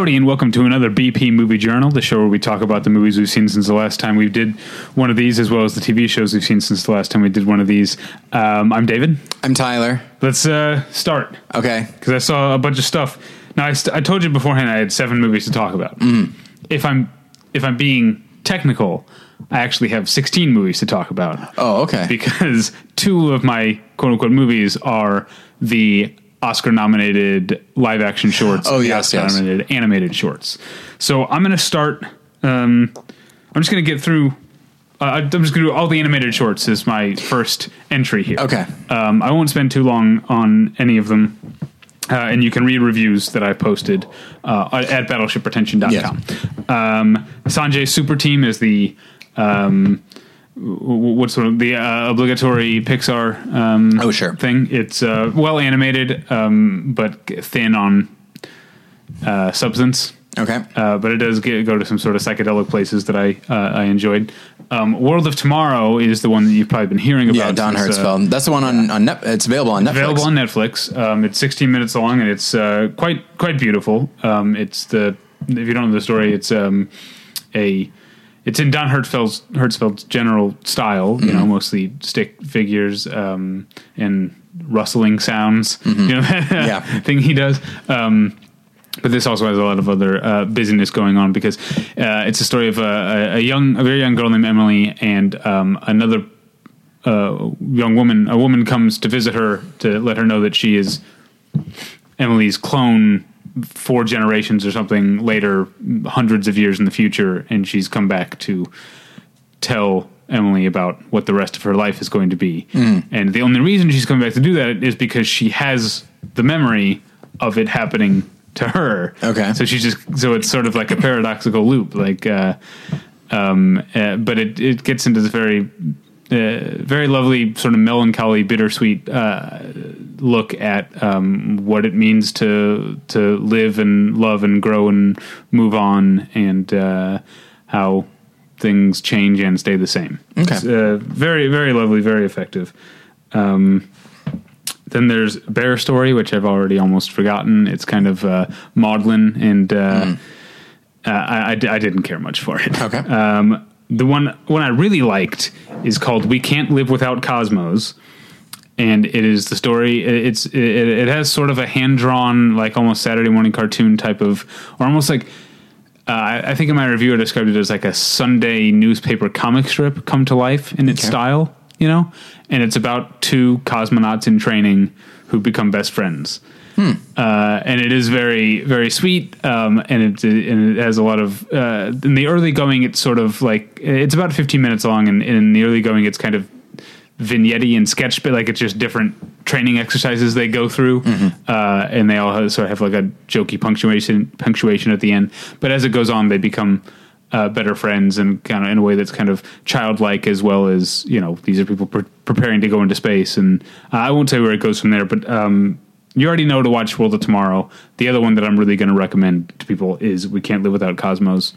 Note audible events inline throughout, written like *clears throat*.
Howdy, and welcome to another BP Movie Journal, the show where we talk about the movies we've seen since the last time we did one of these, as well as the TV shows we've seen since the last time we did one of these. Um, I'm David. I'm Tyler. Let's uh, start Okay. because I saw a bunch of stuff. Now, I, st- I told you beforehand I had seven movies to talk about. Mm-hmm. If I'm if I'm being technical, I actually have 16 movies to talk about Oh, okay. because two of my quote unquote movies are the Oscar nominated live action shorts. Oh, yes, Oscar yes. nominated animated shorts. So I'm going to start. Um, I'm just going to get through. Uh, I'm just going to do all the animated shorts as my first entry here. Okay. Um, I won't spend too long on any of them. Uh, and you can read reviews that I posted uh, at battleshippretension.com. Um, Sanjay Super Team is the um, what's sort of the uh, obligatory Pixar um, Oh, sure. thing. It's uh, well animated, um, but thin on uh, substance. Okay. Uh, but it does get, go to some sort of psychedelic places that I uh, I enjoyed. Um, World of Tomorrow is the one that you've probably been hearing about. yeah, Don since, uh, Hertzfeldt. That's the one on, on Net- it's available on Netflix. available on Netflix. Um, it's 16 minutes long and it's uh, quite quite beautiful. Um, it's the if you don't know the story, it's um, a it's in Don Hertzfeldt's Hertzfeldt's general style. You know, mostly stick figures um, and rustling sounds. *laughs* You know, Yeah. *laughs* thing he does. Um, but this also has a lot of other uh, busyness going on because uh, it's a story of a, a, a young, a very young girl named Emily and um, another uh, young woman. A woman comes to visit her to let her know that she is Emily's clone four generations or something later, hundreds of years in the future, and she's come back to tell Emily about what the rest of her life is going to be. And the only reason she's coming back to do that is because she has the memory of it happening to her. Okay. So she's just so it's sort of like a paradoxical loop, like. Uh, um, uh, but it, it gets into this very uh, very lovely sort of melancholy, bittersweet uh, look at um, what it means to to live and love and grow and move on, and uh, how things change and stay the same. Okay. It's, uh, very very lovely, very effective. Um, then there's Bear Story, which I've already almost forgotten. It's kind of uh, maudlin, and uh, uh, I, I I didn't care much for it. Okay. Um, the one one I really liked is called "We Can't Live Without Cosmos," and it is the story. it- It's it, it has sort of a hand drawn, like almost Saturday morning cartoon type of, or almost like. Uh, I I think in my review I described it as like a Sunday newspaper comic strip come to life in its Okay. style, you know, and it's about two cosmonauts in training who become best friends uh, and it is very very sweet um, and it and it has a lot of uh, in the early going it's sort of like it's about 15 minutes long and, in the early going it's kind of vignette and sketch but like it's just different training exercises they go through. Uh, and they all have, sort of have like a jokey punctuation punctuation at the end. But as it goes on they become uh, better friends and kind of in a way that's kind of childlike as well as you know these are people pre- preparing to go into space. And uh, I won't say where it goes from there but um, you already know to watch World of Tomorrow. The other one that I'm really going to recommend to people is We Can't Live Without Cosmos.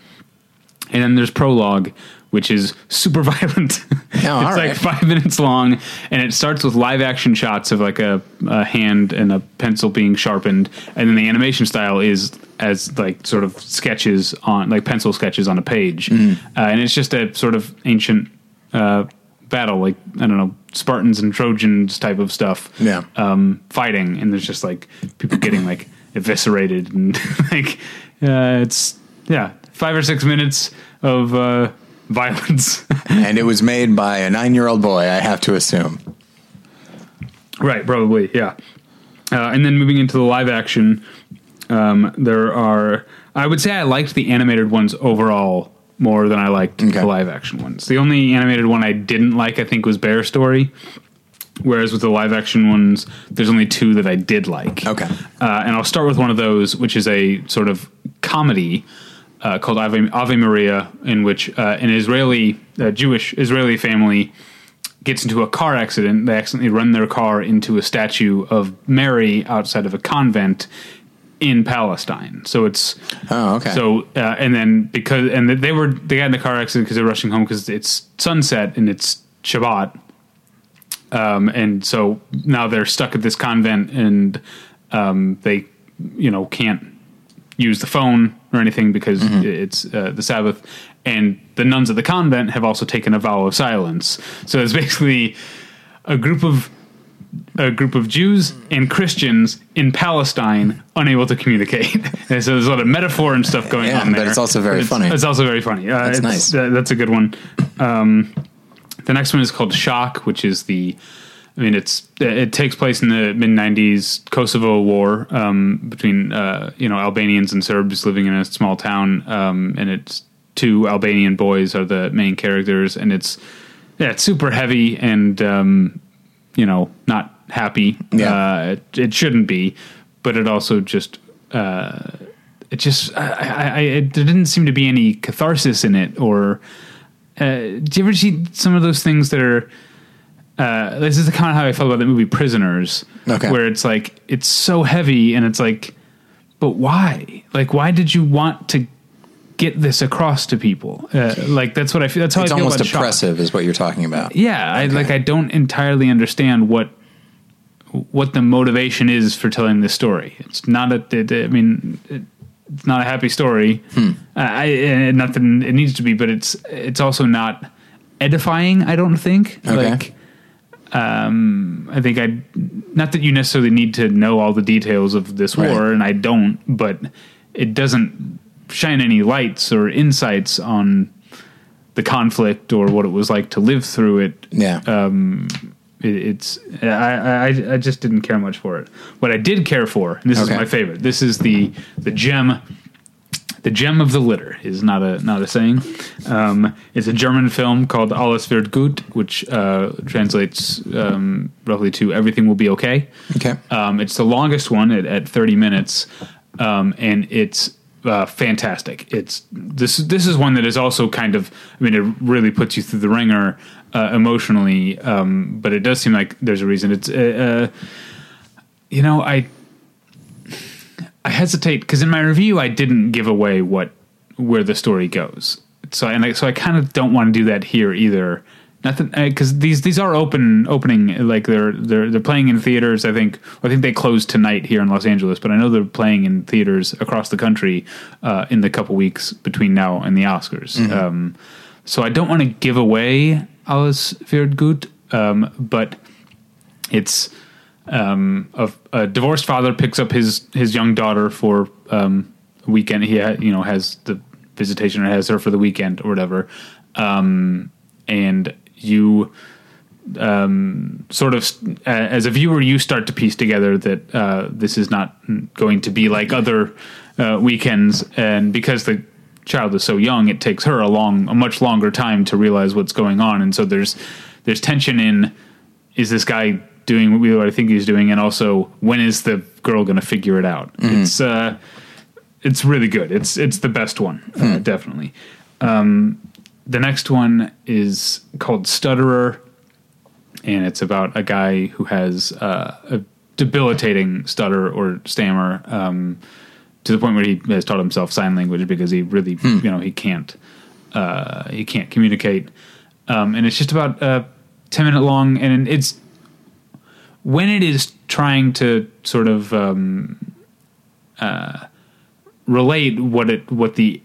And then there's Prologue, which is super *laughs* violent. it's all like right. five minutes long, and it starts with live action shots of like a, a hand and a pencil being sharpened, and then the animation style is as like sort of sketches on like pencil sketches on a page, Mm-hmm. uh, and it's just a sort of ancient uh, battle, like I don't know Spartans and Trojans type of stuff Yeah. um, fighting, and there's just like people getting like *coughs* eviscerated, and *laughs* like uh, it's yeah, five or six minutes of uh, *laughs* violence. and it was made by a nine year old boy, I have to assume. right, probably yeah. Uh, and then moving into the live action, um, there are I would say I liked the animated ones overall more than I liked Okay. the live action ones. The only animated one I didn't like, I think, was Bear Story. Whereas with the live action ones, there's only two that I did like. Okay. Uh, and I'll start with one of those, which is a sort of comedy uh, called Ave, Ave Maria, in which uh, an Israeli, Jewish Israeli family gets into a car accident. They accidentally run their car into a statue of Mary outside of a convent in Palestine. So it's Oh, okay. so, uh, and then because and they were they got in the car accident because they're rushing home because it's sunset and it's Shabbat, um, and so now they're stuck at this convent and um, they, you know, can't use the phone or anything because it's uh, the Sabbath. And the nuns of the convent have also taken a vow of silence. So it's basically a group of a group of Jews and Christians in Palestine unable to communicate. and *laughs* so there's a lot of metaphor and stuff going Yeah, on but it's also very It's- funny. It's also very funny. Uh, That's nice. uh, that's a good one. Um, the next one is called Shok, which is the. I mean, it's it takes place in the mid '90s Kosovo War um, between uh, you know Albanians and Serbs living in a small town, um, and it's two Albanian boys are the main characters, and it's yeah, it's super heavy and um, you know not happy. Yeah. Uh, it, it shouldn't be, but it also just uh, it just I, I, I it, there didn't seem to be any catharsis in it or uh, do you ever see some of those things that are uh, this is kind of how I felt about the movie Prisoners Okay. where it's like it's so heavy and it's like but why like why did you want to get this across to people uh, like that's what I feel that's how It's I feel almost about Shok. oppressive, is what you're talking about. Yeah, I like I don't entirely understand what what the motivation is for telling this story. It's not a. It, I mean, it, it's not a happy story. I, I not that it needs to be, but it's it's also not edifying. I don't think. Okay. Like, um, I think I not that you necessarily need to know all the details of this Right. war, and I don't, but it doesn't shine any lights or insights on the conflict or what it was like to live through it Yeah. it, it's I, I I just didn't care much for it. What I did care for, and this Okay. is my favorite. This is the the gem. The gem of the litter is not a not a saying. Um, it's a German film called Alles wird gut, which uh, translates um, roughly to "Everything will be okay." okay. Um, it's the longest one at, at 30 minutes, um, and it's uh, fantastic. It's this. This is one that is also kind of. I mean, it really puts you through the wringer uh, emotionally, um, but it does seem like there's a reason. It's. Uh, uh, you know, I. I hesitate because in my review I didn't give away what where the story goes. So and I, so I kind of don't want to do that here either. Nothing because these these are open opening like they're they're they're playing in theaters. I think I think they closed tonight here in Los Angeles, but I know they're playing in theaters across the country uh, in the couple weeks between now and the Oscars. Um, so I don't want to give away Alles wird gut, um, but it's um, a, a divorced father picks up his his young daughter for um, a weekend. He ha- you know has the visitation or has her for the weekend or whatever, um, and you um, sort of uh, as a viewer you start to piece together that uh, this is not going to be like other uh, weekends, and because the child is so young, it takes her a long, a much longer time to realize what's going on, and so there's there's tension in is this guy doing what I think he's doing, and also when is the girl going to figure it out? It's uh, it's really good. It's it's the best one, uh, definitely. Um, the next one is called Stutterer, and it's about a guy who has uh, a debilitating stutter or stammer um, to the point where he has taught himself sign language because he really, you know, he can't uh, he can't communicate. Um, and it's just about uh, ten minute long, and it's when it is trying to sort of um, uh, relate what it what the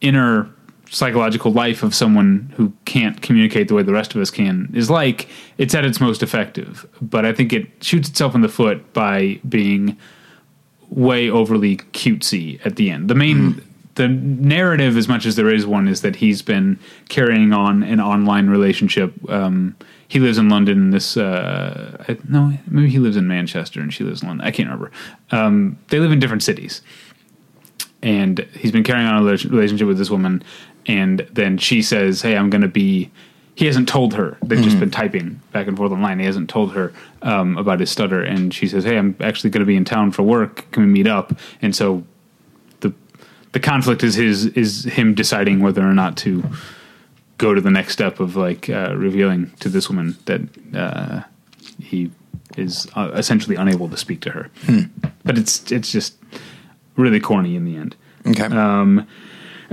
inner psychological life of someone who can't communicate the way the rest of us can is like it's at its most effective. But i think it shoots itself in the foot by being way overly cutesy at the end. The main the narrative as much as there is one is that he's been carrying on an online relationship. Um, he lives in london this uh, I- no maybe he lives in manchester and she lives in london. I can't remember. Um, they live in different cities. And he's been carrying on a relationship with this woman and then she says hey i'm going to be he hasn't told her. They've just been typing back and forth online. He hasn't told her um, about his stutter and she says hey i'm actually going to be in town for work. Can we meet up? And so the the conflict is his is him deciding whether or not to go to the next step of like uh, revealing to this woman that uh, he is uh, essentially unable to speak to her. But it's it's just really corny in the end. Okay. um,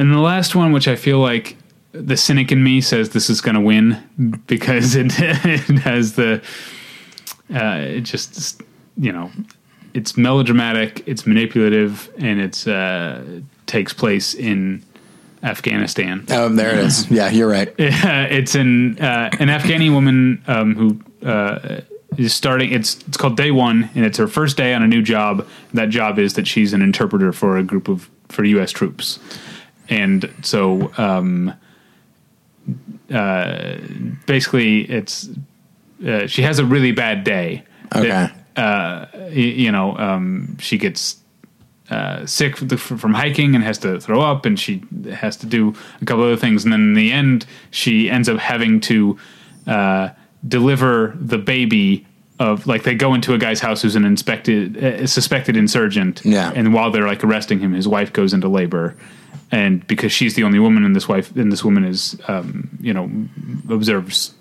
and the last one, which I feel like the cynic in me says this is going to win because it, *laughs* it has the, uh, it just, you know, it's melodramatic, it's manipulative, and it's uh, takes place in Afghanistan. Oh, there it is. *laughs* Yeah, you're right. *laughs* it's an uh, an Afghani woman um, who uh, is starting. It's it's called Day One, and it's her first day on a new job. That job is that she's an interpreter for a group of for U.S. troops, and so um, uh, basically, it's uh, she has a really bad day. Okay. That, uh, y- you know, um, she gets uh, sick from hiking and has to throw up, and she has to do a couple other things. And then in the end, she ends up having to uh, deliver the baby of like they go into a guy's house who's an inspected uh, suspected insurgent. Yeah. and while they're like arresting him, his wife goes into labor. And because she's the only woman, in this wife, and this woman is, um, you know, observes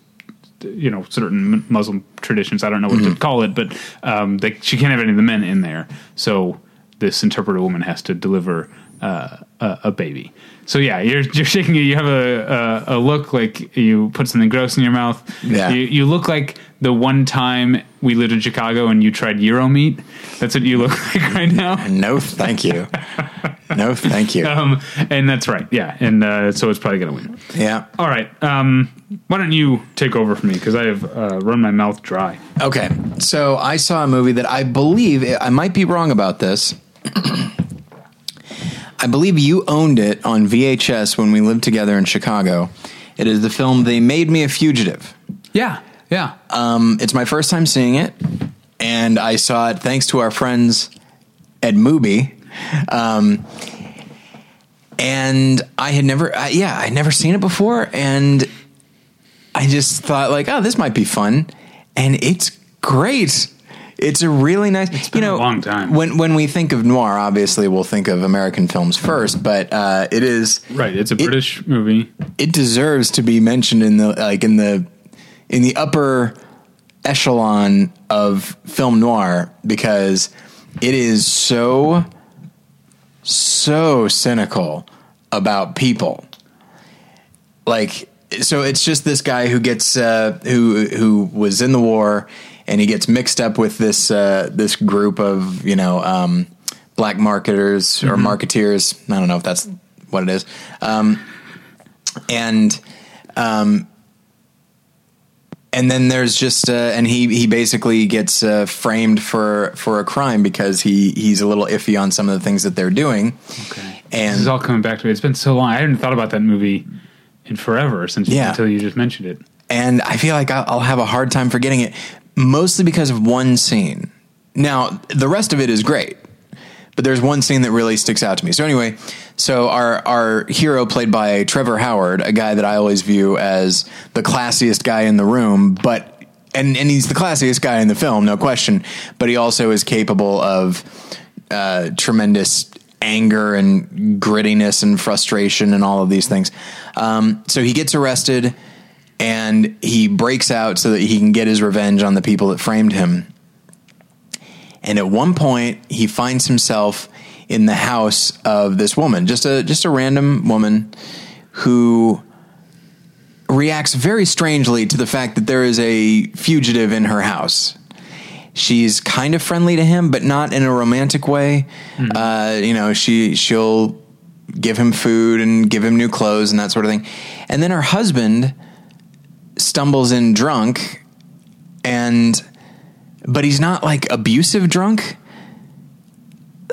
you know certain Muslim traditions. I don't know what to call it, but um, they, she can't have any of the men in there. So this interpreter woman has to deliver uh, a, a baby. So yeah, you're you're shaking. You have a, a a look like you put something gross in your mouth. Yeah. you, you look like the one time we lived in Chicago and you tried Euro meat. That's what you look *laughs* like right now. No, thank you. *laughs* No, thank you. Um, and that's right. Yeah, and uh, so it's probably gonna win. Yeah. All right. Um, why don't you take over for me because I have uh, run my mouth dry. Okay. So I saw a movie that I believe I might be wrong about this. *clears throat* I believe you owned it on VHS when we lived together in Chicago. It is the film They Made Me a Fugitive. Yeah. Yeah. Um, it's my first time seeing it, and I saw it thanks to our friends at Mubi. Um, and I had never, uh, yeah, I'd never seen it before, and I just thought like, oh, this might be fun, and it's great. It's a really nice. It's been you know, a long time. When when we think of noir, obviously we'll think of American films first, but uh, it is right. It's a it- British movie. it deserves to be mentioned in the like in the in the upper echelon of film noir because it is so so cynical about people. Like so it's just this guy who gets uh, who who was in the war and he gets mixed up with this uh, this group of you know um, black marketers or marketeers. I don't know if that's what it is. Um, and um, and then there's just uh, and he he basically gets uh, framed for for a crime because he he's a little iffy on some of the things that they're doing Okay. And- this is all coming back to me. It's been so long. I hadn't thought about that movie in forever since Yeah. until you just mentioned it. and I feel like I'll I'll have a hard time forgetting it, mostly because of one scene. Now, the rest of it is great, but there's one scene that really sticks out to me. So anyway, so our our hero played by Trevor Howard, a guy that I always view as the classiest guy in the room, but and and he's the classiest guy in the film, no question. But he also is capable of uh, tremendous anger and grittiness and frustration and all of these things. Um, so he gets arrested and he breaks out so that he can get his revenge on the people that framed him. And at one point, he finds himself in the house of this woman, just a just a random woman who reacts very strangely to the fact that there is a fugitive in her house. She's kind of friendly to him, but not in a romantic way. Uh, you know, she she'll give him food and give him new clothes and that sort of thing. And then her husband stumbles in drunk and but he's not like abusive drunk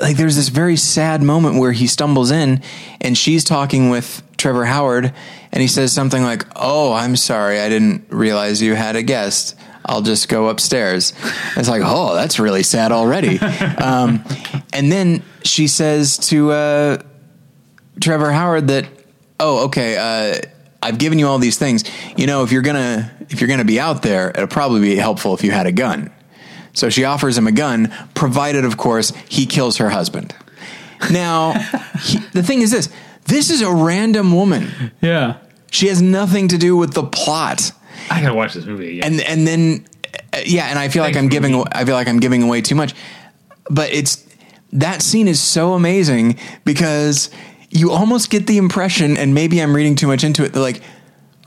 like there's this very sad moment where he stumbles in and she's talking with Trevor Howard and he says something like, "Oh, I'm sorry. I didn't realize you had a guest. I'll just go upstairs." It's like, "Oh, that's really sad already." *laughs* um, and then she says to uh, Trevor Howard that, "Oh, okay, uh, I've given you all these things. You know, if you're gonna if you're gonna be out there, it'll probably be helpful if you had a gun." So she offers him a gun, provided, of course, he kills her husband. Now, *laughs* he, the thing is this: this is a random woman. Yeah. She has nothing to do with the plot, I gotta watch this movie again. and and then uh, yeah, and I feel like I'm giving movie. I feel like I'm giving away too much, but it's that scene is so amazing because you almost get the impression, and maybe I'm reading too much into it. That like,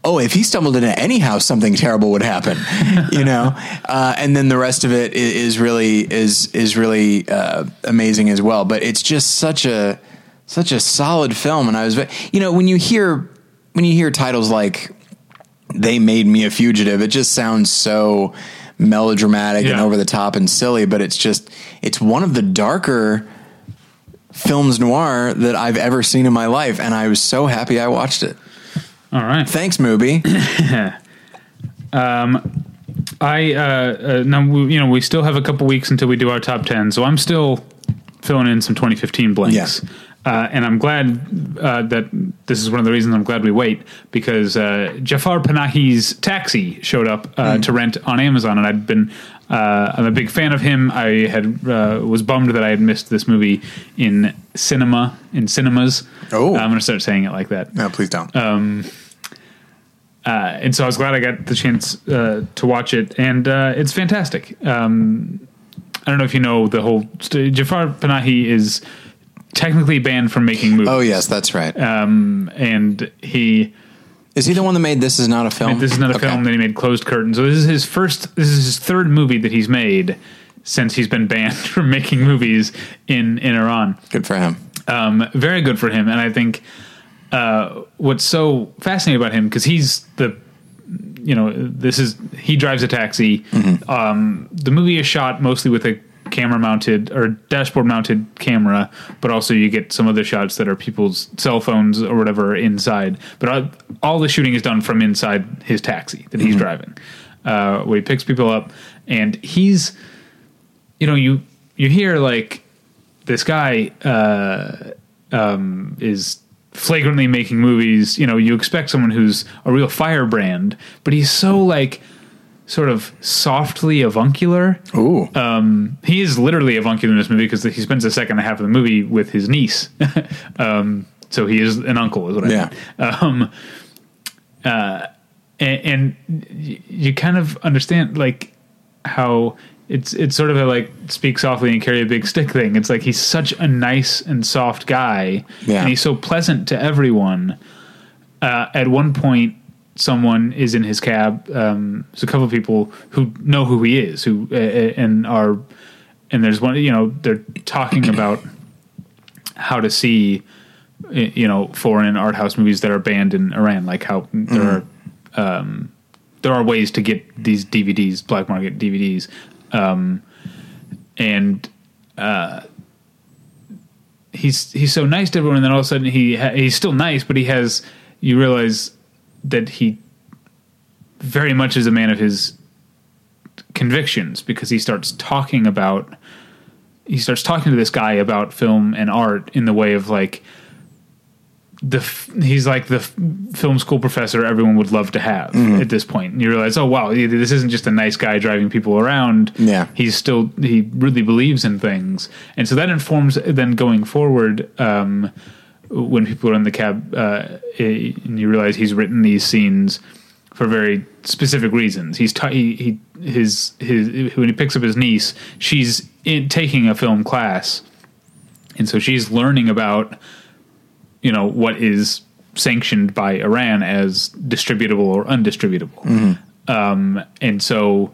oh, if he stumbled into any house, something terrible would happen, *laughs* you know. Uh, and then the rest of it is, is really is is really uh, amazing as well. But it's just such a such a solid film, and I was, you know, when you hear when you hear titles like "They Made Me a Fugitive," it just sounds so melodramatic and over the top and silly. But it's just it's one of the darker films noir that I've ever seen in my life, and I was so happy I watched it. All right. Thanks, movie. *coughs* I uh, uh now we, you know we still have a couple weeks until we do our top ten, so I'm still filling in some 2015 blanks. Yeah. Uh, and I'm glad uh, that this is one of the reasons I'm glad we wait because uh, Jafar Panahi's Taxi showed up uh, Hmm. to rent on Amazon, and I'd been uh, I'm a big fan of him. I had uh, was bummed that I had missed this movie in cinema in cinemas. Oh. I'm going to start saying it like that. No, please don't. Uh, and so I was glad I got the chance uh, to watch it, and uh, it's fantastic. Um, I don't know if you know the whole. St- Jafar Panahi is technically banned from making movies. oh yes, that's right. um, and he is he the one that made This Is Not a Film? this is not a Okay. film that he made Closed Curtain. So this is his first. This is his third movie that he's made since he's been banned *laughs* from making movies in in Iran Good for him. um, very good for him. And I think uh, what's so fascinating about him because he's the you know this is he drives a taxi. Um, the movie is shot mostly with a camera mounted or dashboard mounted camera, but also you get some other shots that are people's cell phones or whatever inside. But all, all the shooting is done from inside his taxi that he's driving, uh, where he picks people up, and he's you know you you hear like this guy uh, um, is flagrantly making movies. You know, you expect someone who's a real firebrand, but he's so like sort of softly avuncular. Ooh. Um, he is literally avuncular in this movie because he spends the second half of the movie with his niece. *laughs* um, so he is an uncle, is what I Yeah. mean. Um, uh, and, and you kind of understand like how it's it's sort of a like speak softly and carry a big stick thing. It's like he's such a nice and soft guy, Yeah. and he's so pleasant to everyone. Uh, at one point, someone is in his cab. Um, there's a couple of people who know who he is, who uh, and are, and there's one. You know, they're talking *clears throat* about how to see, you know, foreign art house movies that are banned in Iran. Like how there are um, there are ways to get these DVDs, black market DVDs, um, and uh, he's he's so nice to everyone, and then all of a sudden he ha- he's still nice, but he has you realize that he very much is a man of his convictions because he starts talking about he starts talking to this guy about film and art in the way of like the f- he's like the f- film school professor everyone would love to have at this point. And you realize, oh wow, this isn't just a nice guy driving people around. Yeah. he's still he really believes in things, and so that informs then going forward. Um, when people are in the cab, uh, and you realize he's written these scenes for very specific reasons. He's ta- he, he his his when he picks up his niece, she's in, taking a film class, and so she's learning about you know what is sanctioned by Iran as distributable or undistributable. Um, and so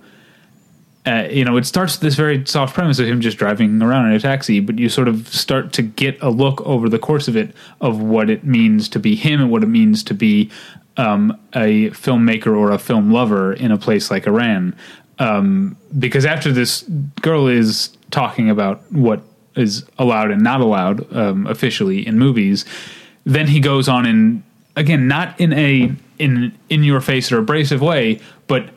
uh, you know, it starts with this very soft premise of him just driving around in a taxi, but you sort of start to get a look over the course of it of what it means to be him and what it means to be um, a filmmaker or a film lover in a place like Iran. Um, because after this girl is talking about what is allowed and not allowed um, officially in movies, then he goes on and again, not in a in in your face or abrasive way, but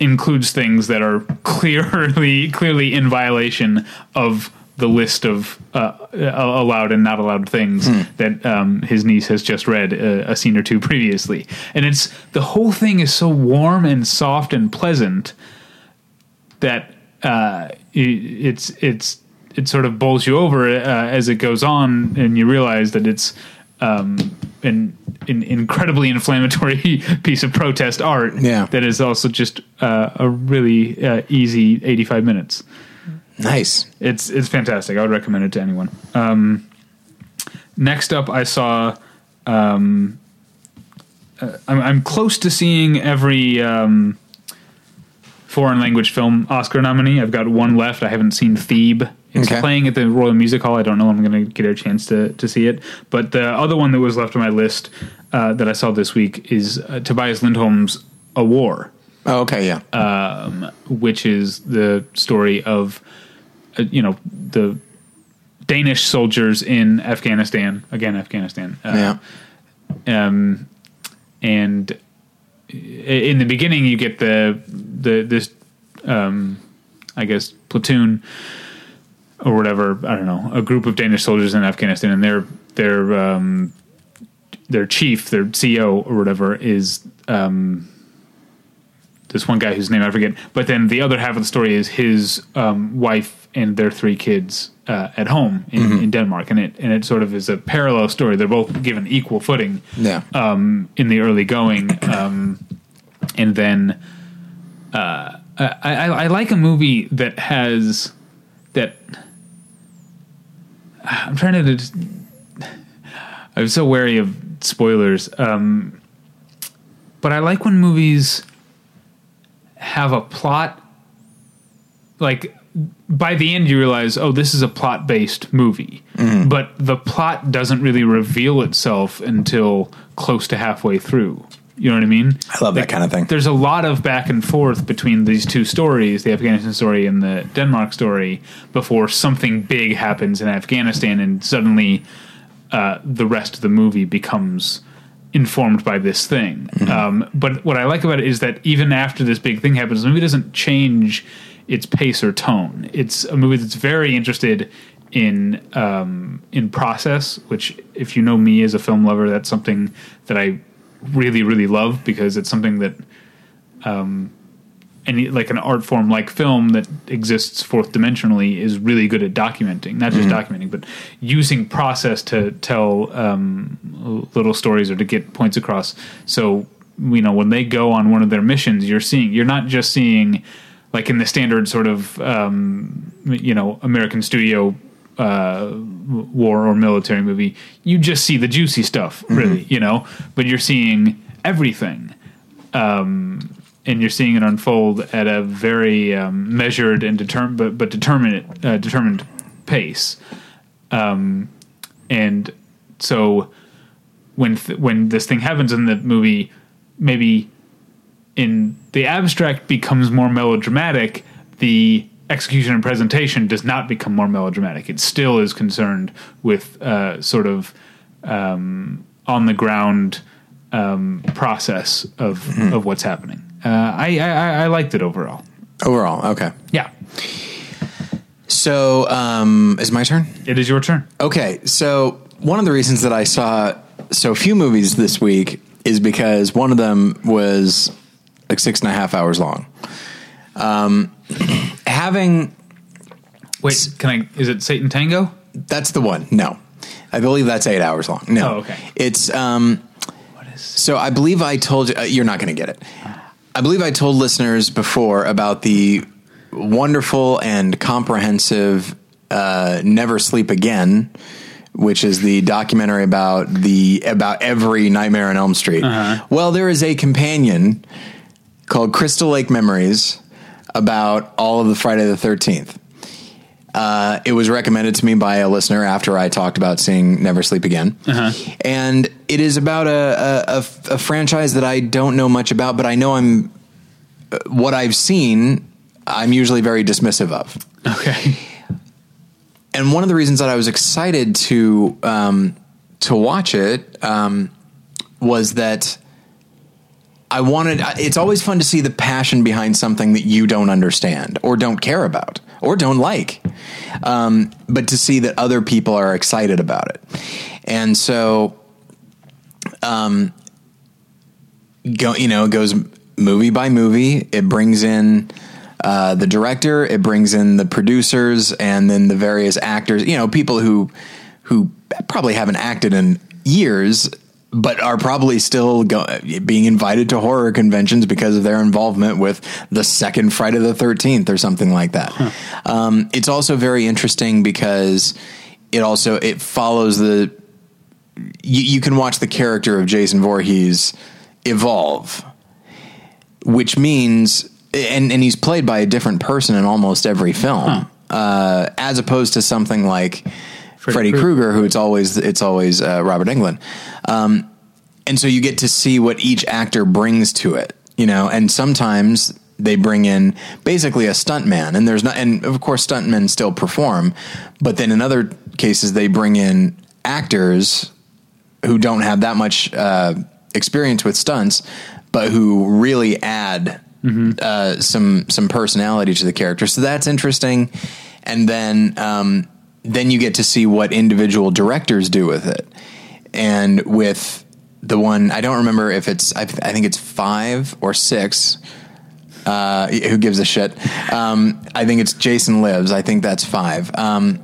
includes things that are clearly *laughs* clearly in violation of the list of uh, allowed and not allowed things that um, his niece has just read uh, a scene or two previously, and it's the whole thing is so warm and soft and pleasant that uh, it, it's it's it sort of bowls you over uh, as it goes on, and you realize that it's um, an, an incredibly inflammatory *laughs* piece of protest art Yeah. that is also just uh, a really uh, easy 85 minutes. Nice. It's it's fantastic. I would recommend it to anyone. Um, next up, I saw um, uh, I'm, I'm close to seeing every um, foreign language film Oscar nominee. I've got one left. I haven't seen Theeb. It's Okay. playing at the Royal Music Hall. I don't know when I'm going to get a chance to, to see it. But the other one that was left on my list uh, that I saw this week is uh, Tobias Lindholm's A War Oh, okay, yeah. Uh, which is the story of uh, you know the Danish soldiers in Afghanistan again Afghanistan uh, yeah. um, and in the beginning you get the the this um, I guess platoon or whatever I don't know a group of Danish soldiers in Afghanistan and their their um, their chief their CEO or whatever is um, this one guy whose name I forget. But then the other half of the story is his um, wife and their three kids uh, at home in, in Denmark, and it and it sort of is a parallel story. They're both given equal footing Yeah. um, in the early going, um, and then uh, I, I, I like a movie that has that. I'm trying to. Just, I'm so wary of spoilers, um, but I like when movies have a plot. Like by the end, you realize, oh, this is a plot based movie, but the plot doesn't really reveal itself until close to halfway through. You know what I mean? I love that kind of thing. There's a lot of back and forth between these two stories, the Afghanistan story and the Denmark story, before something big happens in Afghanistan, and suddenly uh, the rest of the movie becomes informed by this thing. Um, but what I like about it is that even after this big thing happens, the movie doesn't change its pace or tone. It's a movie that's very interested in um, in process. Which, if you know me as a film lover, that's something that I really really love because it's something that um, any like an art form like film that exists fourth dimensionally is really good at documenting not just documenting but using process to tell um, little stories or to get points across. So you know when they go on one of their missions you're seeing you're not just seeing like in the standard sort of um, you know american studio uh, war or military movie, you just see the juicy stuff, really, you know. But you're seeing everything, um, and you're seeing it unfold at a very um, measured and determined, but but determined uh, determined pace. Um, and so when th- when this thing happens in the movie, maybe in the abstract becomes more melodramatic. The execution and presentation does not become more melodramatic. It still is concerned with uh, sort of um, on the ground um, process of of what's happening. Uh, I, I I liked it overall. Overall, okay. Yeah, So, um, is my turn? it is your turn. Okay, so one of the reasons that I saw so few movies this week is because one of them was like six and a half hours long. Um, *clears throat* having Wait, can I? Is it Sátántangó? that's the one. No, I believe that's eight hours long. No, Oh, okay. It's um. What is? So I believe I told you uh, you're not going to get it. I believe I told listeners before about the wonderful and comprehensive uh, "Never Sleep Again," which is the documentary about the about every Nightmare on Elm Street. Well, there is a companion called Crystal Lake Memories about all of the Friday the Thirteenth. Uh, it was recommended to me by a listener after I talked about seeing Never Sleep Again, and it is about a, a, a, a franchise that I don't know much about, but I know I'm uh, what I've seen. I'm usually very dismissive of, Okay. and one of the reasons that I was excited to um, to watch it um, was that I wanted. It's always fun to see the passion behind something that you don't understand or don't care about or don't like, um, but to see that other people are excited about it, and so, um, go you know it goes movie by movie. It brings in. Uh, the director, it brings in the producers, and then the various actors. You know, people who who probably haven't acted in years, but are probably still go, being invited to horror conventions because of their involvement with the second Friday the Thirteenth or something like that. Um, it's also very interesting because it also it follows the you, you can watch the character of Jason Voorhees evolve, which means, and, and he's played by a different person in almost every film, uh, as opposed to something like Freddy, Krueger. Krueger, who it's always it's always uh, Robert Englund, um, and so you get to see what each actor brings to it, you know, and sometimes they bring in basically a stuntman, and there's not, and of course stuntmen still perform, but then in other cases they bring in actors who don't have that much uh, experience with stunts, but who really add uh, some some personality to the character. So that's interesting. And then um, then you get to see what individual directors do with it. And with the one, I don't remember if it's I, I think it's five or six. Uh, who gives a shit? Um, I think it's Jason Lives. I think that's five. Um,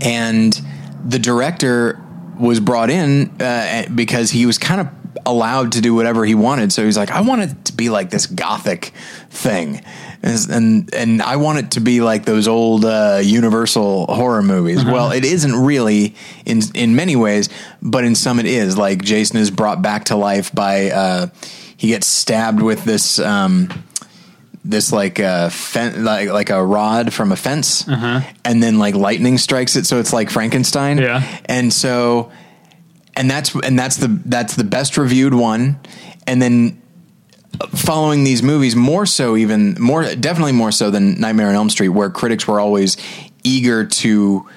and the director was brought in uh, because he was kind of allowed to do whatever he wanted. So he's like, I want it to be like this gothic thing, and and, and I want it to be like those old uh, Universal horror movies. Well, it isn't really in in many ways, but in some it is. Like Jason is brought back to life by uh, he gets stabbed with this. Um, this like a fen- like like a rod from a fence, and then like lightning strikes it, so it's like Frankenstein. Yeah. and so and that's and that's the that's the best reviewed one, and then uh, following these movies more so even more definitely more so than Nightmare on Elm Street, where critics were always eager to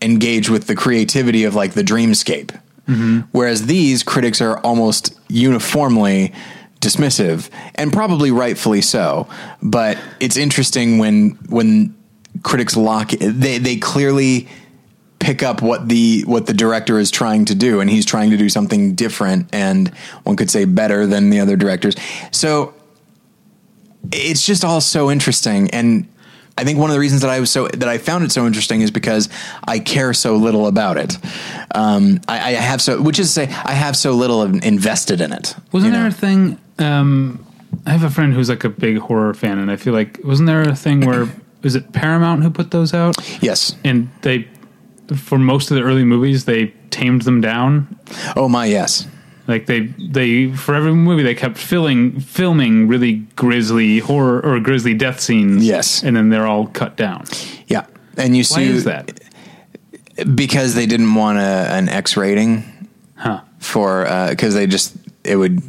engage with the creativity of like the dreamscape. Mm-hmm. Whereas these critics are almost uniformly dismissive and probably rightfully so. But it's interesting when when critics lock they they clearly pick up what the what the director is trying to do and he's trying to do something different and one could say better than the other directors. So it's just all so interesting and I think one of the reasons that I was so that I found it so interesting is because I care so little about it. Um, I, I have so, which is to say, I have so little invested in it. Wasn't you there know? a thing? Um, I have a friend who's like a big horror fan, and I feel like wasn't there a thing where was it Paramount who put those out? Yes. And they, for most of the early movies, they tamed them down. Oh my, yes. Like they, they for every movie they kept filling, filming really grisly horror or grisly death scenes. Yes. and then they're all cut down. Yeah. And you Why see is that? because they didn't want a, an X rating Huh? for uh, because they just it would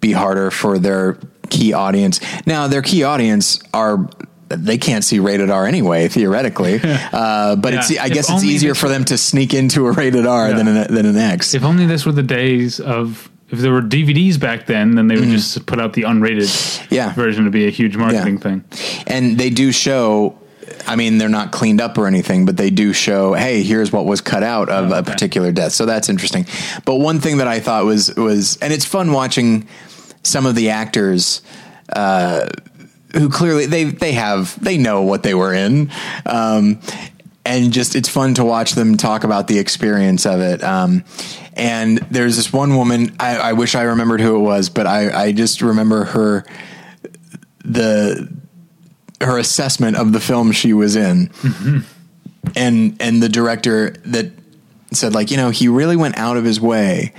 be harder for their key audience. Now their key audience are they can't see rated R anyway theoretically, *laughs* uh, but it's Yeah. I If guess it's easier for them to sneak into a rated R Yeah. than an, than an X. If only this were the days of. If there were DVDs back then, then they would just put out the unrated Mm-hmm. Yeah. version to be a huge marketing Yeah. thing. and they do show i mean they're not cleaned up or anything but they do show hey here's what was cut out of Oh, a particular death so that's interesting but one thing that i thought was was and it's fun watching some of the actors uh, who clearly they they have they know what they were in. Um, and just it's fun to watch them talk about the experience of it. Um, and there's this one woman I, I wish i remembered who it was but i i just remember her the her assessment of the film she was in. And and the director that said like you know he really went out of his way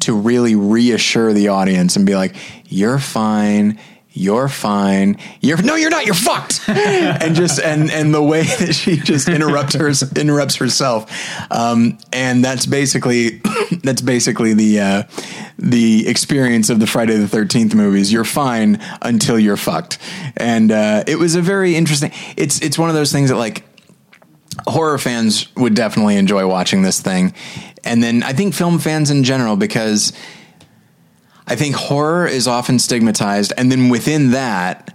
to really reassure the audience and be like you're fine you're fine you're no you're not you're fucked. *laughs* And just and and the way that she just interrupts her interrupts herself. Um and that's basically *coughs* that's basically the uh the experience of the Friday the 13th movies. You're fine until you're fucked. And uh it was a very interesting it's it's one of those things that like horror fans would definitely enjoy watching this thing. And then I think film fans in general, because I think horror is often stigmatized. And then within that,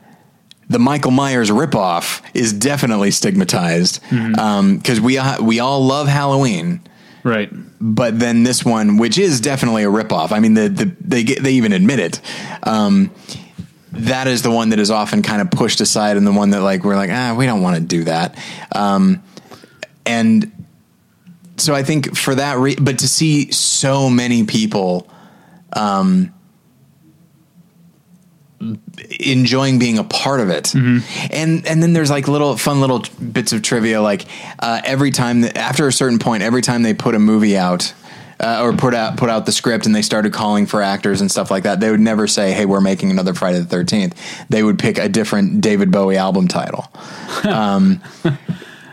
the Michael Myers ripoff is definitely stigmatized because we we all love Halloween, Right. but then this one, which is definitely a ripoff. I mean, the, the they get, they even admit it. Um, that is the one that is often kind of pushed aside, and the one that like we're like, ah, we don't want to do that. Um, and so I think for that, re- but to see so many people, um, enjoying being a part of it, and and then there's like little fun little bits of trivia, like uh, every time that, after a certain point, every time they put a movie out. uh, or put out put out the script and they started calling for actors and stuff like that, they would never say, "Hey, we're making another Friday the 13th. They would pick a different David Bowie album title. *laughs* Um,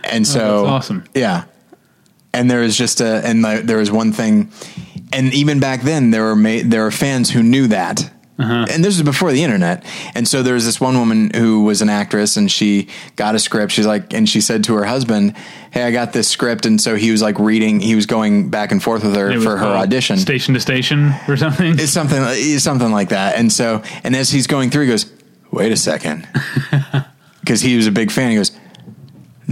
and so, Oh, that's awesome. Yeah, and there was just a and there was one thing, and even back then there were ma- there were fans who knew that. Uh-huh. And this was before the internet. And so there was this one woman who was an actress and she got a script. She's like, and she said to her husband, Hey, I got this script. And so he was like reading, he was going back and forth with her for her audition. station to station or something. It's something, it's something like that. And so, and as he's going through, he goes, wait a second. *laughs* Cause he was a big fan. He goes,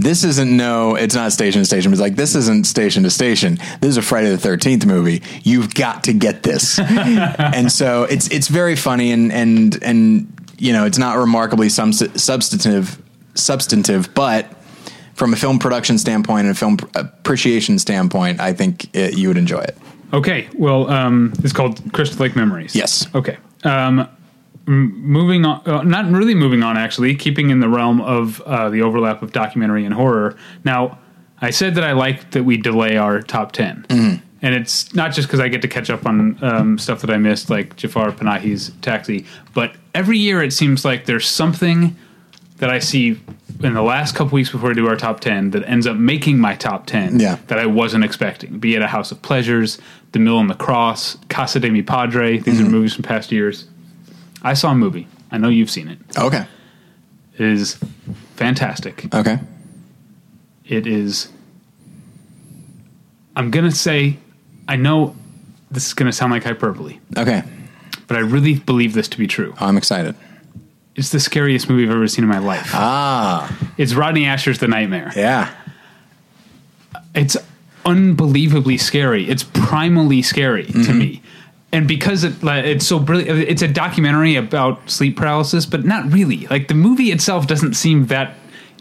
this isn't no, it's not station to station. It's like, this isn't station to station. This is a Friday the 13th movie. You've got to get this. *laughs* and so it's, it's very funny and, and, and, you know, it's not remarkably some substantive, substantive, but from a film production standpoint and a film appreciation standpoint, I think it, you would enjoy it. Okay, well, um, it's called Crystal Lake Memories. Yes. Okay. Um, m- moving on, uh, not really moving on, actually, keeping in the realm of uh, the overlap of documentary and horror. Now, I said that I like that we delay our top 10. And it's not just because I get to catch up on um, stuff that I missed, like Jafar Panahi's Taxi, but every year it seems like there's something that I see in the last couple weeks before I do our top 10 that ends up making my top 10 Yeah. that I wasn't expecting. Be it A House of Pleasures, The Mill and the Cross, Casa de mi Padre. These are movies from past years. I saw a movie. I know you've seen it. Okay. It is fantastic. Okay. It is. I'm going to say, I know this is going to sound like hyperbole, Okay. but I really believe this to be true. I'm excited. It's the scariest movie I've ever seen in my life. Ah, It's Rodney Ascher's The Nightmare. yeah. it's unbelievably scary. It's primally scary to me. And because it, it's so brilliant, it's a documentary about sleep paralysis, but not really. Like the movie itself doesn't seem that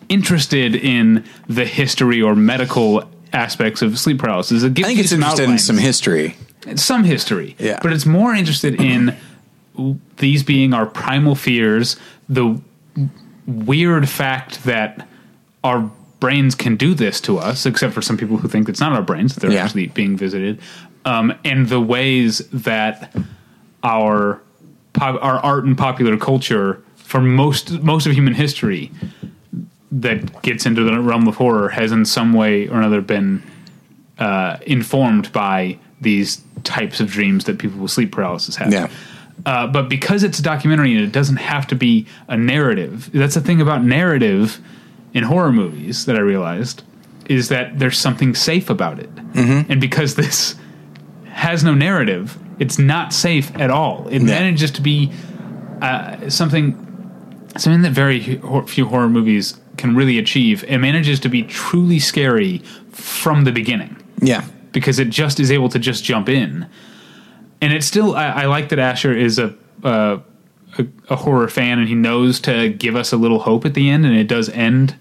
interested in the history or medical aspects of sleep paralysis. It gives I think it's interested in some history. some history. Yeah. But it's more interested in these being our primal fears, the weird fact that our brains can do this to us, except for some people who think it's not our brains, that they're Yeah. actually being visited, um, and the ways that our pop, our art and popular culture for most most of human history that gets into the realm of horror has in some way or another been uh, informed by these types of dreams that people with sleep paralysis have. Yeah. Uh, but because it's a documentary and it doesn't have to be a narrative, that's the thing about narrative in horror movies that I realized is that there's something safe about it. Mm-hmm. And because this has no narrative, it's not safe at all. It manages to be uh, something something that very few horror movies can really achieve. It manages to be truly scary from the beginning Yeah. because it just is able to just jump in. And it's still, I, I like that Ascher is a, uh, a a horror fan and he knows to give us a little hope at the end, and it does end.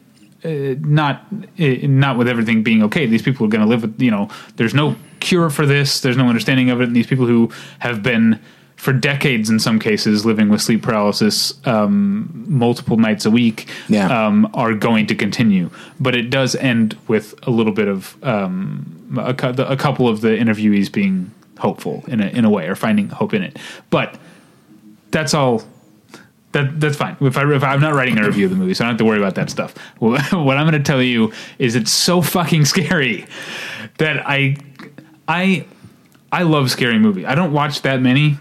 Uh, not uh, not with everything being okay. These people are going to live with you know. There's no cure for this. There's no understanding of it. And these people who have been for decades in some cases living with sleep paralysis um, multiple nights a week Yeah. um, are going to continue. But it does end with a little bit of um, a, a couple of the interviewees being hopeful in a, in a way or finding hope in it. But that's all. That that's fine. If I if I'm not writing a review of the movie, so I don't have to worry about that stuff. Well, *laughs* what I'm going to tell you is it's so fucking scary that I I I love scary movies. I don't watch that many,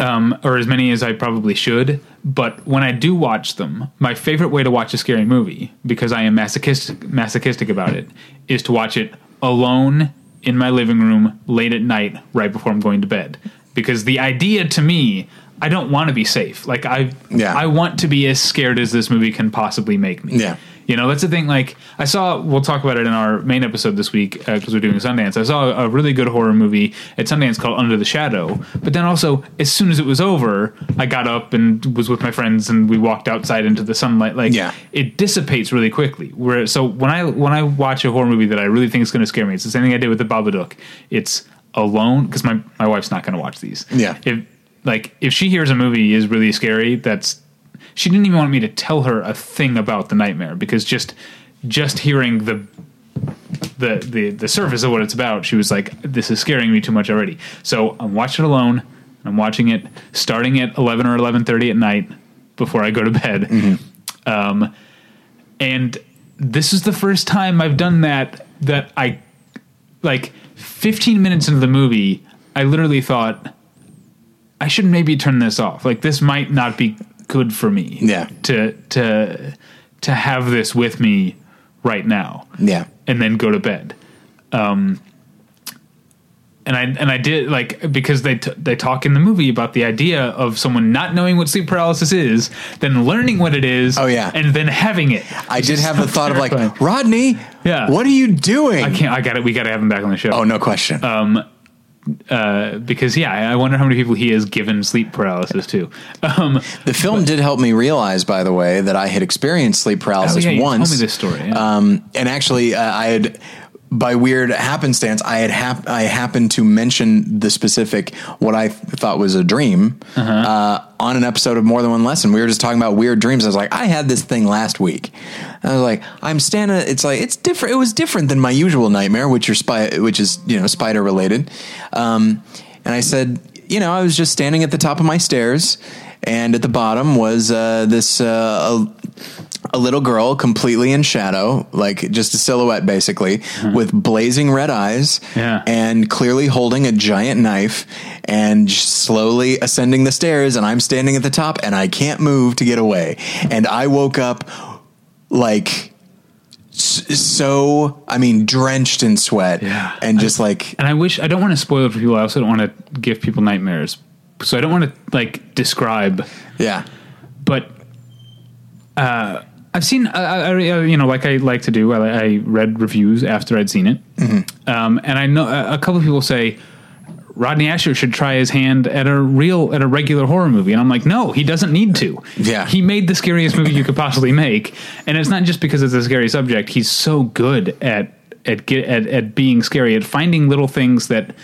um, or as many as I probably should. But when I do watch them, my favorite way to watch a scary movie, because I am masochistic, masochistic about it, is to watch it alone in my living room late at night, right before I'm going to bed. Because the idea to me, I don't want to be safe. Like I, Yeah. I want to be as scared as this movie can possibly make me. Yeah. You know, that's the thing. Like, I saw, we'll talk about it in our main episode this week uh, because we're doing Sundance. I saw a really good horror movie at Sundance called Under the Shadow. But then also, as soon as it was over, I got up and was with my friends and we walked outside into the sunlight. Like, Yeah. it dissipates really quickly. Where so when I when I watch a horror movie that I really think is going to scare me, it's the same thing I did with the Babadook. It's alone because my my wife's not going to watch these. Yeah. If like if she hears a movie is really scary, that's she didn't even want me to tell her a thing about the nightmare because just just hearing the the the the surface of what it's about, she was like, "This is scaring me too much already." So I'm watching it alone. I'm watching it starting at 11 or 11:30 at night before I go to bed. Um, and this is the first time I've done that. That I like 15 minutes into the movie, I literally thought I should maybe turn this off. Like this might not be good for me. Yeah. To to to have this with me right now Yeah. and then go to bed. Um, and I and I did like because they t- they talk in the movie about the idea of someone not knowing what sleep paralysis is, then learning what it is, Oh, yeah. and then having it. I did have the thought of like. *laughs* Rodney, Yeah. what are you doing? I can't. I got it. We got to have him back on the show. oh, no question. Uh, because yeah, I wonder how many people he has given sleep paralysis to. Um, the film did help me realize, by the way, that I had experienced sleep paralysis oh, yeah, once. told me this story. yeah. Um, and actually, uh, I had, by weird happenstance, I had hap- I happened to mention the specific what I thought was a dream Uh-huh. uh, on an episode of More Than One Lesson. We were just talking about weird dreams. I was like, I had this thing last week. I was like, I'm standing. It's like it's different. It was different than my usual nightmare, which are spy, which is you know spider related. Um, and I said, you know, I was just standing at the top of my stairs, and at the bottom was uh, this. Uh, a, little girl completely in shadow, like just a silhouette basically, with blazing red eyes Yeah. and clearly holding a giant knife and slowly ascending the stairs. And I'm standing at the top and I can't move to get away. And I woke up like so, I mean, drenched in sweat Yeah. and just like, and I wish I don't want to spoil it for people. I also don't want to give people nightmares, so I don't want to like describe. yeah, But uh, I've seen, uh, I, I, you know, like I like to do. I, I read reviews after I'd seen it, Mm-hmm. um, and I know a, a couple of people say. Rodney Ascher should try his hand at a real, at a regular horror movie, and I'm like, no, he doesn't need to. Yeah. he made the scariest movie you could possibly make, and it's not just because it's a scary subject. He's so good at at get at, at being scary, at finding little things that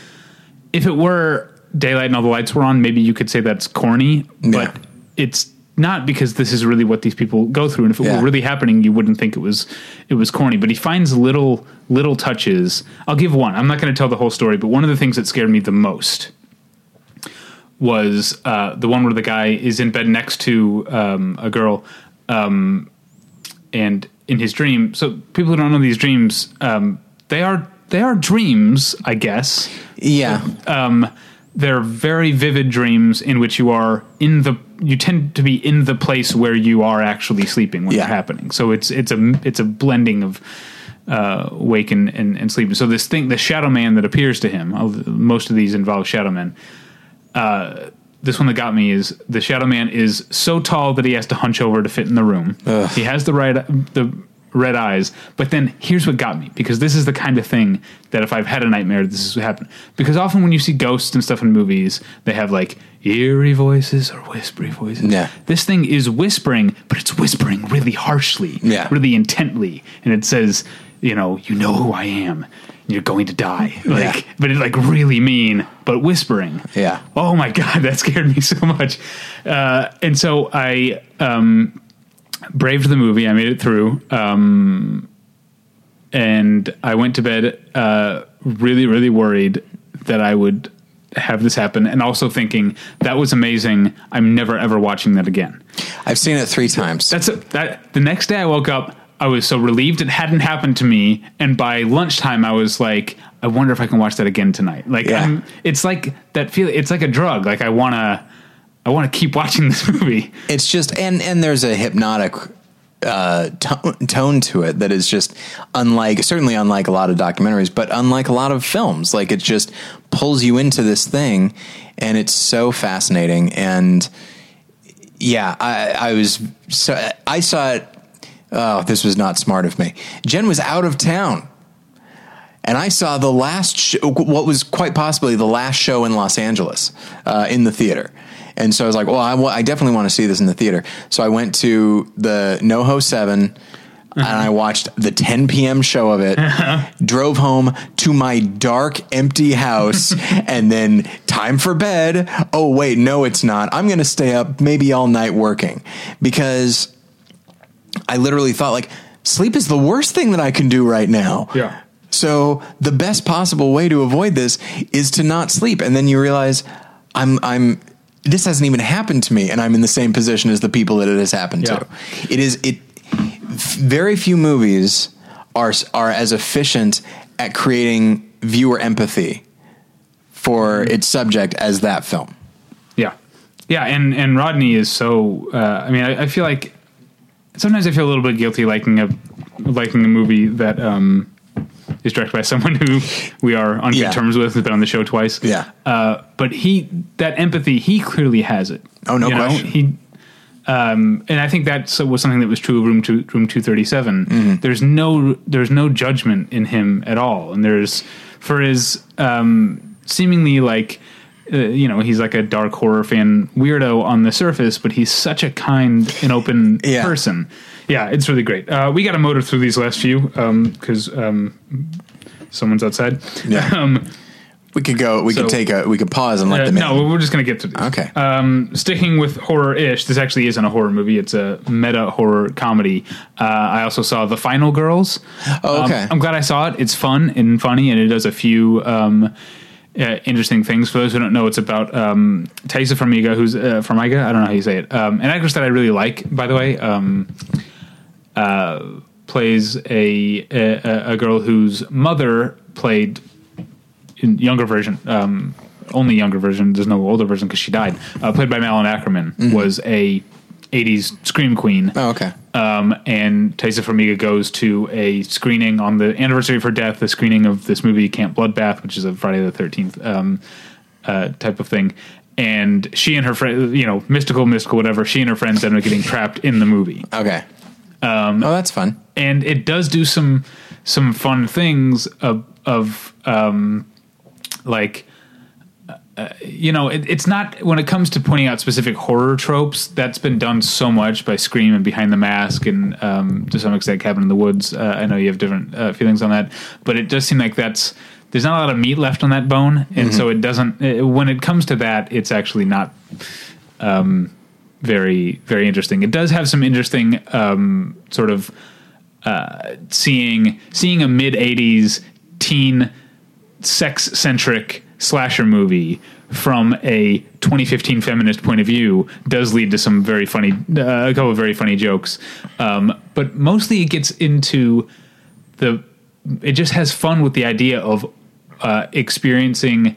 if it were daylight and all the lights were on, maybe you could say that's corny, Yeah. but it's not because this is really what these people go through. And if it Yeah. were really happening, you wouldn't think it was it was corny. But he finds little little touches. I'll give one. I'm not going to tell the whole story, but one of the things that scared me the most was uh, the one where the guy is in bed next to um, a girl, um, and in his dream. So people who don't know these dreams, um, they are they are dreams, I guess yeah, um, they're very vivid dreams in which you are in the you tend to be in the place where you are actually sleeping when Yeah. they're happening. So it's it's a it's a blending of uh, wake and, and, and sleep. So this thing, the shadow man that appears to him, most of these involve shadow men. Uh, this one that got me is the shadow man is so tall that he has to hunch over to fit in the room. He has the right the red eyes, but then here's what got me because this is the kind of thing that if I've had a nightmare, this is what happened. Because often when you see ghosts and stuff in movies, they have like eerie voices or whispery voices. Yeah. This thing is whispering, but it's whispering really harshly, Yeah. really intently, and it says, you know, you know who I am. You're going to die, like, Yeah. but it's like really mean, but whispering. Yeah. Oh my *laughs* god, that scared me so much. Uh, and so I um, braved the movie. I made it through, um, and I went to bed uh, really, really worried that I would have this happen, and also thinking that was amazing. I'm never ever watching that again. I've seen it three times. That's that. The next day I woke up, I was so relieved it hadn't happened to me, and by lunchtime I was like, I wonder if I can watch that again tonight. Like, Yeah. I'm, it's like that feel. It's like a drug. Like I wanna, I want to keep watching this movie. It's just and and there's a hypnotic uh, tone, to it that is just unlike certainly unlike a lot of documentaries, but unlike a lot of films. Like it just pulls you into this thing, and it's so fascinating. And yeah, I, I was so I saw it. Oh, this was not smart of me. Jen was out of town. And I saw the last, sh- what was quite possibly the last show in Los Angeles uh, in the theater. And so I was like, well, I definitely want to see this in the theater. So I went to the NoHo 7 and I mm-hmm. watched the 10 p.m. show of it, *laughs* drove home to my dark, empty house, *laughs* and then time for bed. Oh, wait, no, it's not. I'm going to stay up maybe all night working because I literally thought, like, sleep is the worst thing that I can do right now. Yeah. So the best possible way to avoid this is to not sleep, and then you realize I'm I'm this hasn't even happened to me, and I'm in the same position as the people that it has happened Yeah. to. It is it. Very few movies are are as efficient at creating viewer empathy for its subject as that film. Yeah, yeah, and and Rodney is so. Uh, I mean, I, I feel like sometimes I feel a little bit guilty liking a liking a movie that um, is directed by someone who we are on Yeah. good terms with. Has been on the show twice. Yeah. uh, but he that empathy he clearly has it. Oh, no You know. He. Um, and I think that was something that was true of Room Two, Room Two Mm-hmm. There's no there's no judgment in him at all, and there's for his um, seemingly like uh, you know he's like a dark horror fan weirdo on the surface, but he's such a kind and open Yeah. person. Yeah, it's really great. Uh, we got to motor through these last few because um, someone's outside. Yeah. *laughs* um, We could go. We So- could take a. We could pause and let uh, them in. no, we're just gonna get to these. Okay. Um, sticking with horror-ish, this actually isn't a horror movie; it's a meta horror comedy. Uh, I also saw The Final Girls. Oh, okay. Um, I'm glad I saw it. It's fun and funny, and it does a few um, uh, interesting things. For those who don't know, it's about um, Taissa Farmiga, who's uh, Farmiga. I don't know how you say it. Um, an actress that I really like, by the way. Um, uh, plays a, a a girl whose mother played in younger version, um, only younger version. There's no older version because she died. Uh, played by Malin Akerman was a 80s scream queen. Oh, okay. Um, and Taissa Farmiga goes to a screening on the anniversary of her death, the screening of this movie Camp Bloodbath, which is a Friday the Thirteenth um, uh, type of thing. And she and her friend, you know, mystical, mystical, whatever. She and her friends end up getting trapped in the movie Okay. Um, oh, that's fun. and it does do some some fun things of of um like uh, you know it, it's not when it comes to pointing out specific horror tropes that's been done so much by scream and behind the mask and um to some extent cabin in the woods. Uh, i know you have different uh, feelings on that but it does seem like that's there's not a lot of meat left on that bone. And so it doesn't uh when it comes to that it's actually not um very very interesting. It does have some interesting um sort of uh, seeing seeing a mid '80s teen sex centric slasher movie from a 2015 feminist point of view does lead to some very funny uh, a couple of very funny jokes, um, but mostly it gets into the it just has fun with the idea of uh, experiencing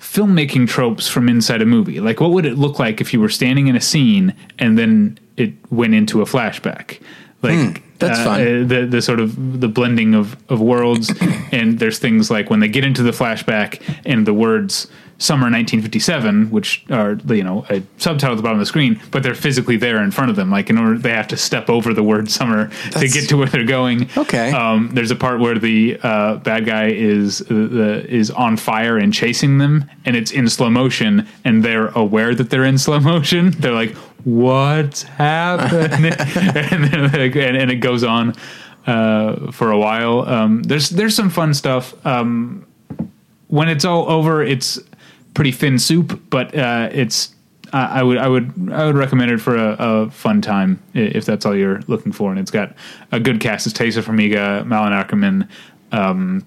filmmaking tropes from inside a movie. Like, what would it look like if you were standing in a scene and then it went into a flashback? Like, that's uh, fun. uh, the the sort of the blending of of worlds, and there's things like when they get into the flashback and the words "Summer 1957," which are you know a subtitle at the bottom of the screen, but they're physically there in front of them. Like in order, they have to step over the word "summer" to get to where they're going. Okay. Um, there's a part where the uh, bad guy is uh, the is on fire and chasing them, and it's in slow motion, and they're aware that they're in slow motion. They're like, "What's happening?" *laughs* and, like, and, and it goes on uh, for a while. Um, there's there's some fun stuff. Um, when it's all over, it's pretty thin soup, but uh, it's. I I would, I would, I would recommend it for a, a fun time if that's all you're looking for. And it's got a good cast: it's Taissa Farmiga, Malin Akerman, um,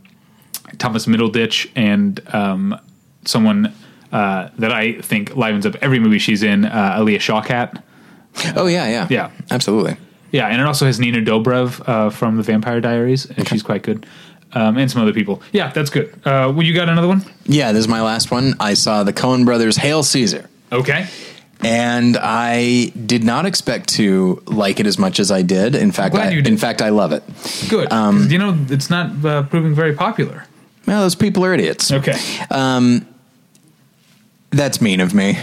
Thomas Middleditch, and um, someone uh, that I think livens up every movie she's in, uh, Alia Shawkat. Oh yeah, yeah, Yeah. Absolutely. Yeah, and it also has Nina Dobrev uh, from The Vampire Diaries, and she's quite good, um, and some other people. Yeah, that's good. Uh, well, you got another one? Yeah, this is my last one. I saw the Coen Brothers' Hail Caesar. Okay. and I did not expect to like it as much as I did. In fact, I, did. in fact, I love it. Good. Um, you know, it's not uh, proving very popular. Well, those people are idiots. Okay. That's mean of me.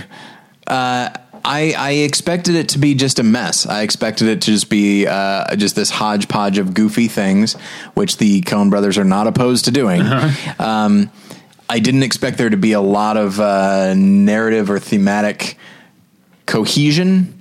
Uh, I, I expected it to be just a mess. I expected it to just be uh, just this hodgepodge of goofy things, which the Coen brothers are not opposed to doing. Um, I didn't expect there to be a lot of uh, narrative or thematic cohesion,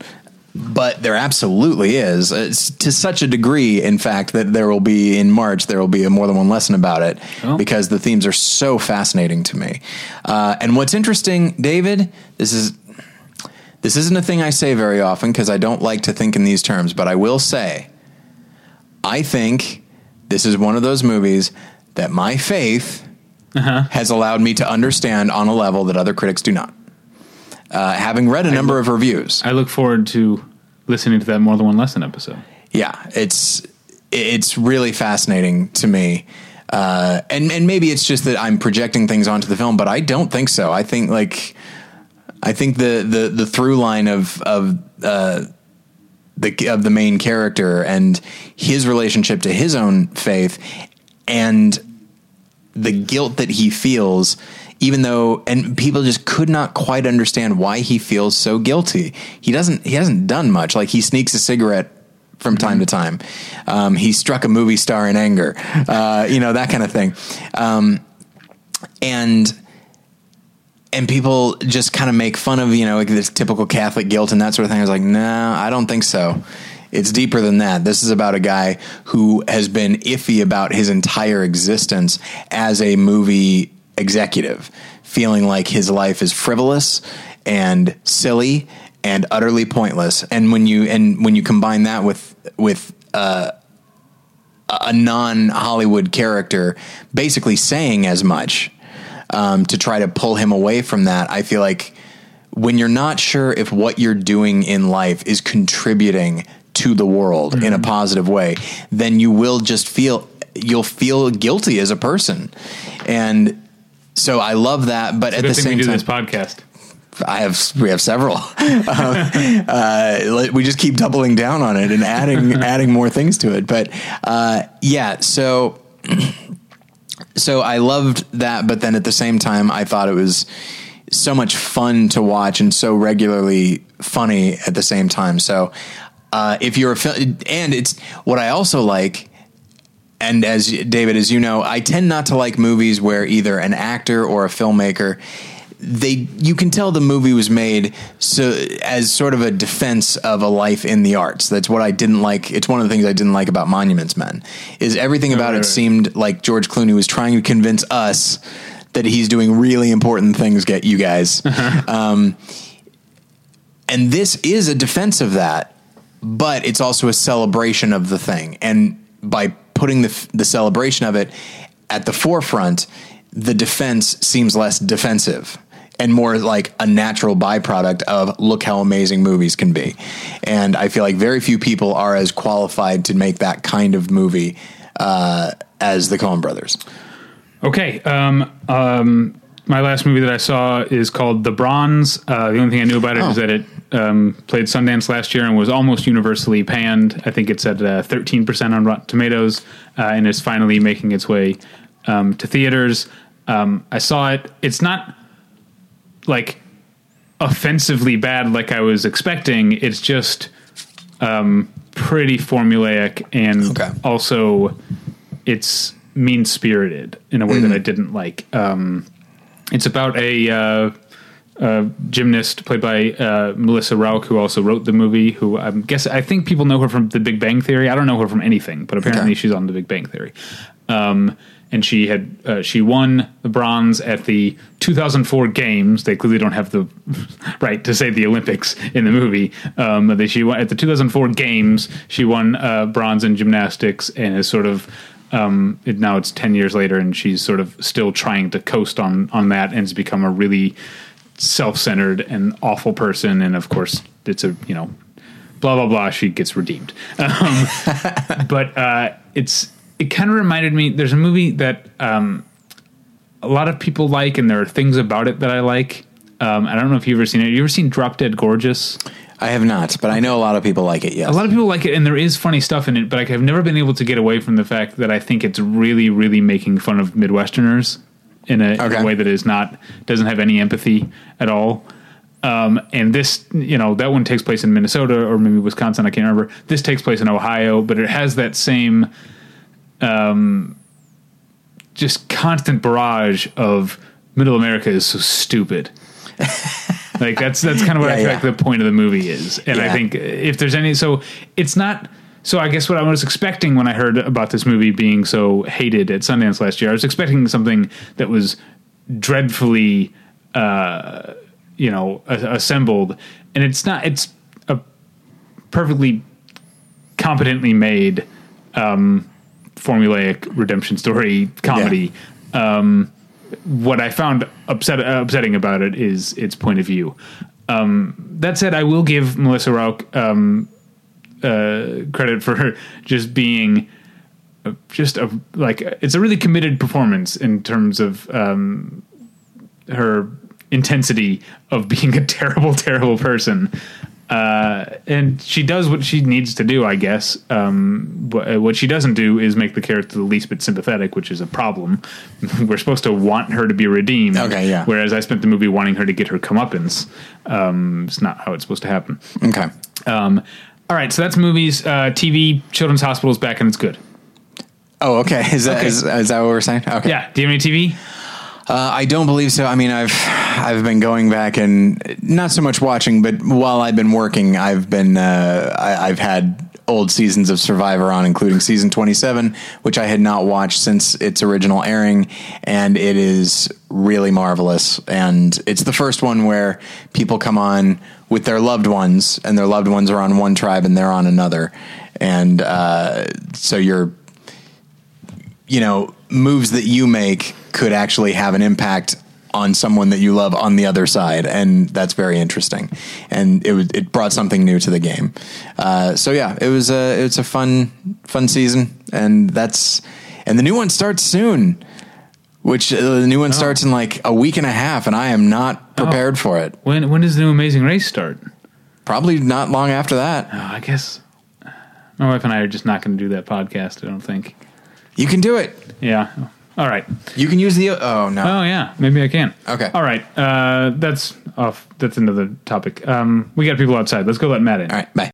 but there absolutely is. It's to such a degree, in fact, that there will be in March there will be a more than one lesson about it Oh. because the themes are so fascinating to me. Uh, and what's interesting, David, this is this isn't a thing I say very often because I don't like to think in these terms, but I will say, I think this is one of those movies that my faith has allowed me to understand on a level that other critics do not. Uh, having read a number of reviews, I look forward to listening to that more than one lesson episode. yeah, it's it's really fascinating to me. Uh, and and maybe it's just that I'm projecting things onto the film, but I don't think so. I think like I think the the the through line of of uh, the of the main character and his relationship to his own faith and the guilt that he feels even though and people just could not quite understand why he feels so guilty. He doesn't he hasn't done much. Like he sneaks a cigarette from time to time. Um, he struck a movie star in anger. Uh, you know that kind of thing. Um, and and people just kind of make fun of you know like this typical Catholic guilt and that sort of thing. I was like, no, I don't think so. It's deeper than that. This is about a guy who has been iffy about his entire existence as a movie executive, feeling like his life is frivolous and silly and utterly pointless. And when you and when you combine that with with uh, a non Hollywood character basically saying as much um, to try to pull him away from that. I feel like when you're not sure if what you're doing in life is contributing to the world in a positive way, then you will just feel you'll feel guilty as a person. And so I love that, but at the same we do time, this podcast. I have we have several. um, *laughs* uh, we just keep doubling down on it and adding *laughs* adding more things to it. But uh, yeah, so *clears throat* so I loved that, but then at the same time, I thought it was so much fun to watch and so regularly funny at the same time. So uh, if you're a fil- and it's what I also like and as David, as you know, I tend not to like movies where either an actor or a filmmaker they you can tell the movie was made so as sort of a defense of a life in the arts. That's what I didn't like. It's one of the things I didn't like about Monuments Men is everything about right, it seemed like George Clooney was trying to convince us that he's doing really important things. Get you guys, *laughs* um, and this is a defense of that, but it's also a celebration of the thing. And by putting the the celebration of it at the forefront, the defense seems less defensive and more like a natural byproduct of look how amazing movies can be. And I feel like very few people are as qualified to make that kind of movie uh, as the Coen brothers. Okay. Um, um, my last movie that I saw is called The Bronze. Uh, the only thing I knew about it is Oh. that it um, played Sundance last year and was almost universally panned. I think it's at uh, 13% on Rotten Tomatoes uh, and is finally making its way um, to theaters. Um, I saw it. It's not like offensively bad like I was expecting. It's just um, pretty formulaic and Okay. also it's mean spirited in a way that I didn't like. Um, it's about a, uh, a gymnast played by uh, Melissa Rauch, who also wrote the movie. Who I guess I think people know her from The Big Bang Theory. I don't know her from anything, but apparently Okay. she's on The Big Bang Theory. Um, and she had uh, she won the bronze at the 2004 games. They clearly don't have the *laughs* right to say the Olympics in the movie. Um, they, she won at the 2004 games. She won uh, bronze in gymnastics and is sort of um, it, now it's 10 years later, and she's sort of still trying to coast on on that, and has become a really self-centered and awful person. And of course, it's a you know blah blah blah. She gets redeemed. *laughs* Um, but uh, it's it kind of reminded me. There's a movie that um, a lot of people like, and there are things about it that I like. Um, I don't know if you've ever seen it. You ever seen Drop Dead Gorgeous? I have not, but I know a lot of people like it. Yes. A lot of people like it, and there is funny stuff in it. But I've never been able to get away from the fact that I think it's really, really making fun of Midwesterners in a, in a way that is not doesn't have any empathy at all. Um, and this, you know, that one takes place in Minnesota or maybe Wisconsin. I can't remember. This takes place in Ohio, but it has that same, um, just constant barrage of Middle America is so stupid. *laughs* like that's that's kind of what Yeah, I feel yeah. like the point of the movie is, and I think if there's any, so it's not. So I guess what I was expecting when I heard about this movie being so hated at Sundance last year, I was expecting something that was dreadfully, uh, you know, a- assembled, and it's not. It's a perfectly competently made um, formulaic redemption story comedy. Um, what I found upset, uh, upsetting about it is its point of view. Um, that said, I will give Melissa Rauch um, uh, credit for *laughs* just being uh, just a like it's a really committed performance in terms of um, her intensity of being a *laughs* terrible, terrible person. Uh, and she does what she needs to do, I guess. Um, what, what she doesn't do is make the character the least bit sympathetic, which is a problem. *laughs* We're supposed to want her to be redeemed. Okay, yeah. Whereas I spent the movie wanting her to get her comeuppance. Um, it's not how it's supposed to happen. Okay. Um, all right, so that's movies. Uh, TV, Children's Hospital is back and it's good. Oh, okay. *laughs* Is that Okay. is is that what we're saying? Okay. Yeah. Do you have any TV? Uh, I don't believe so. I mean, I've I've been going back and not so much watching, but while I've been working, I've been uh, I, I've had old seasons of Survivor on, including season twenty seven, which I had not watched since its original airing, and it is really marvelous. And it's the first one where people come on with their loved ones, and their loved ones are on one tribe and they're on another, and uh, so you're you know, moves that you make could actually have an impact on someone that you love on the other side, and that's very interesting. And it was it brought something new to the game. Uh, so yeah, it was a it's a fun fun season, and that's and the new one starts soon. Which uh, the new one starts in like a week and a half, and I am not prepared for it. When when does the new Amazing Race start? Probably not long after that. Oh, I guess my wife and I are just not going to do that podcast. I don't think. You can do it. Yeah. All right. You can use the. Oh no. Oh yeah, maybe I can. Okay. All right. Uh, that's off. That's another topic. Um, we got people outside. Let's go let Matt in. All right. Bye.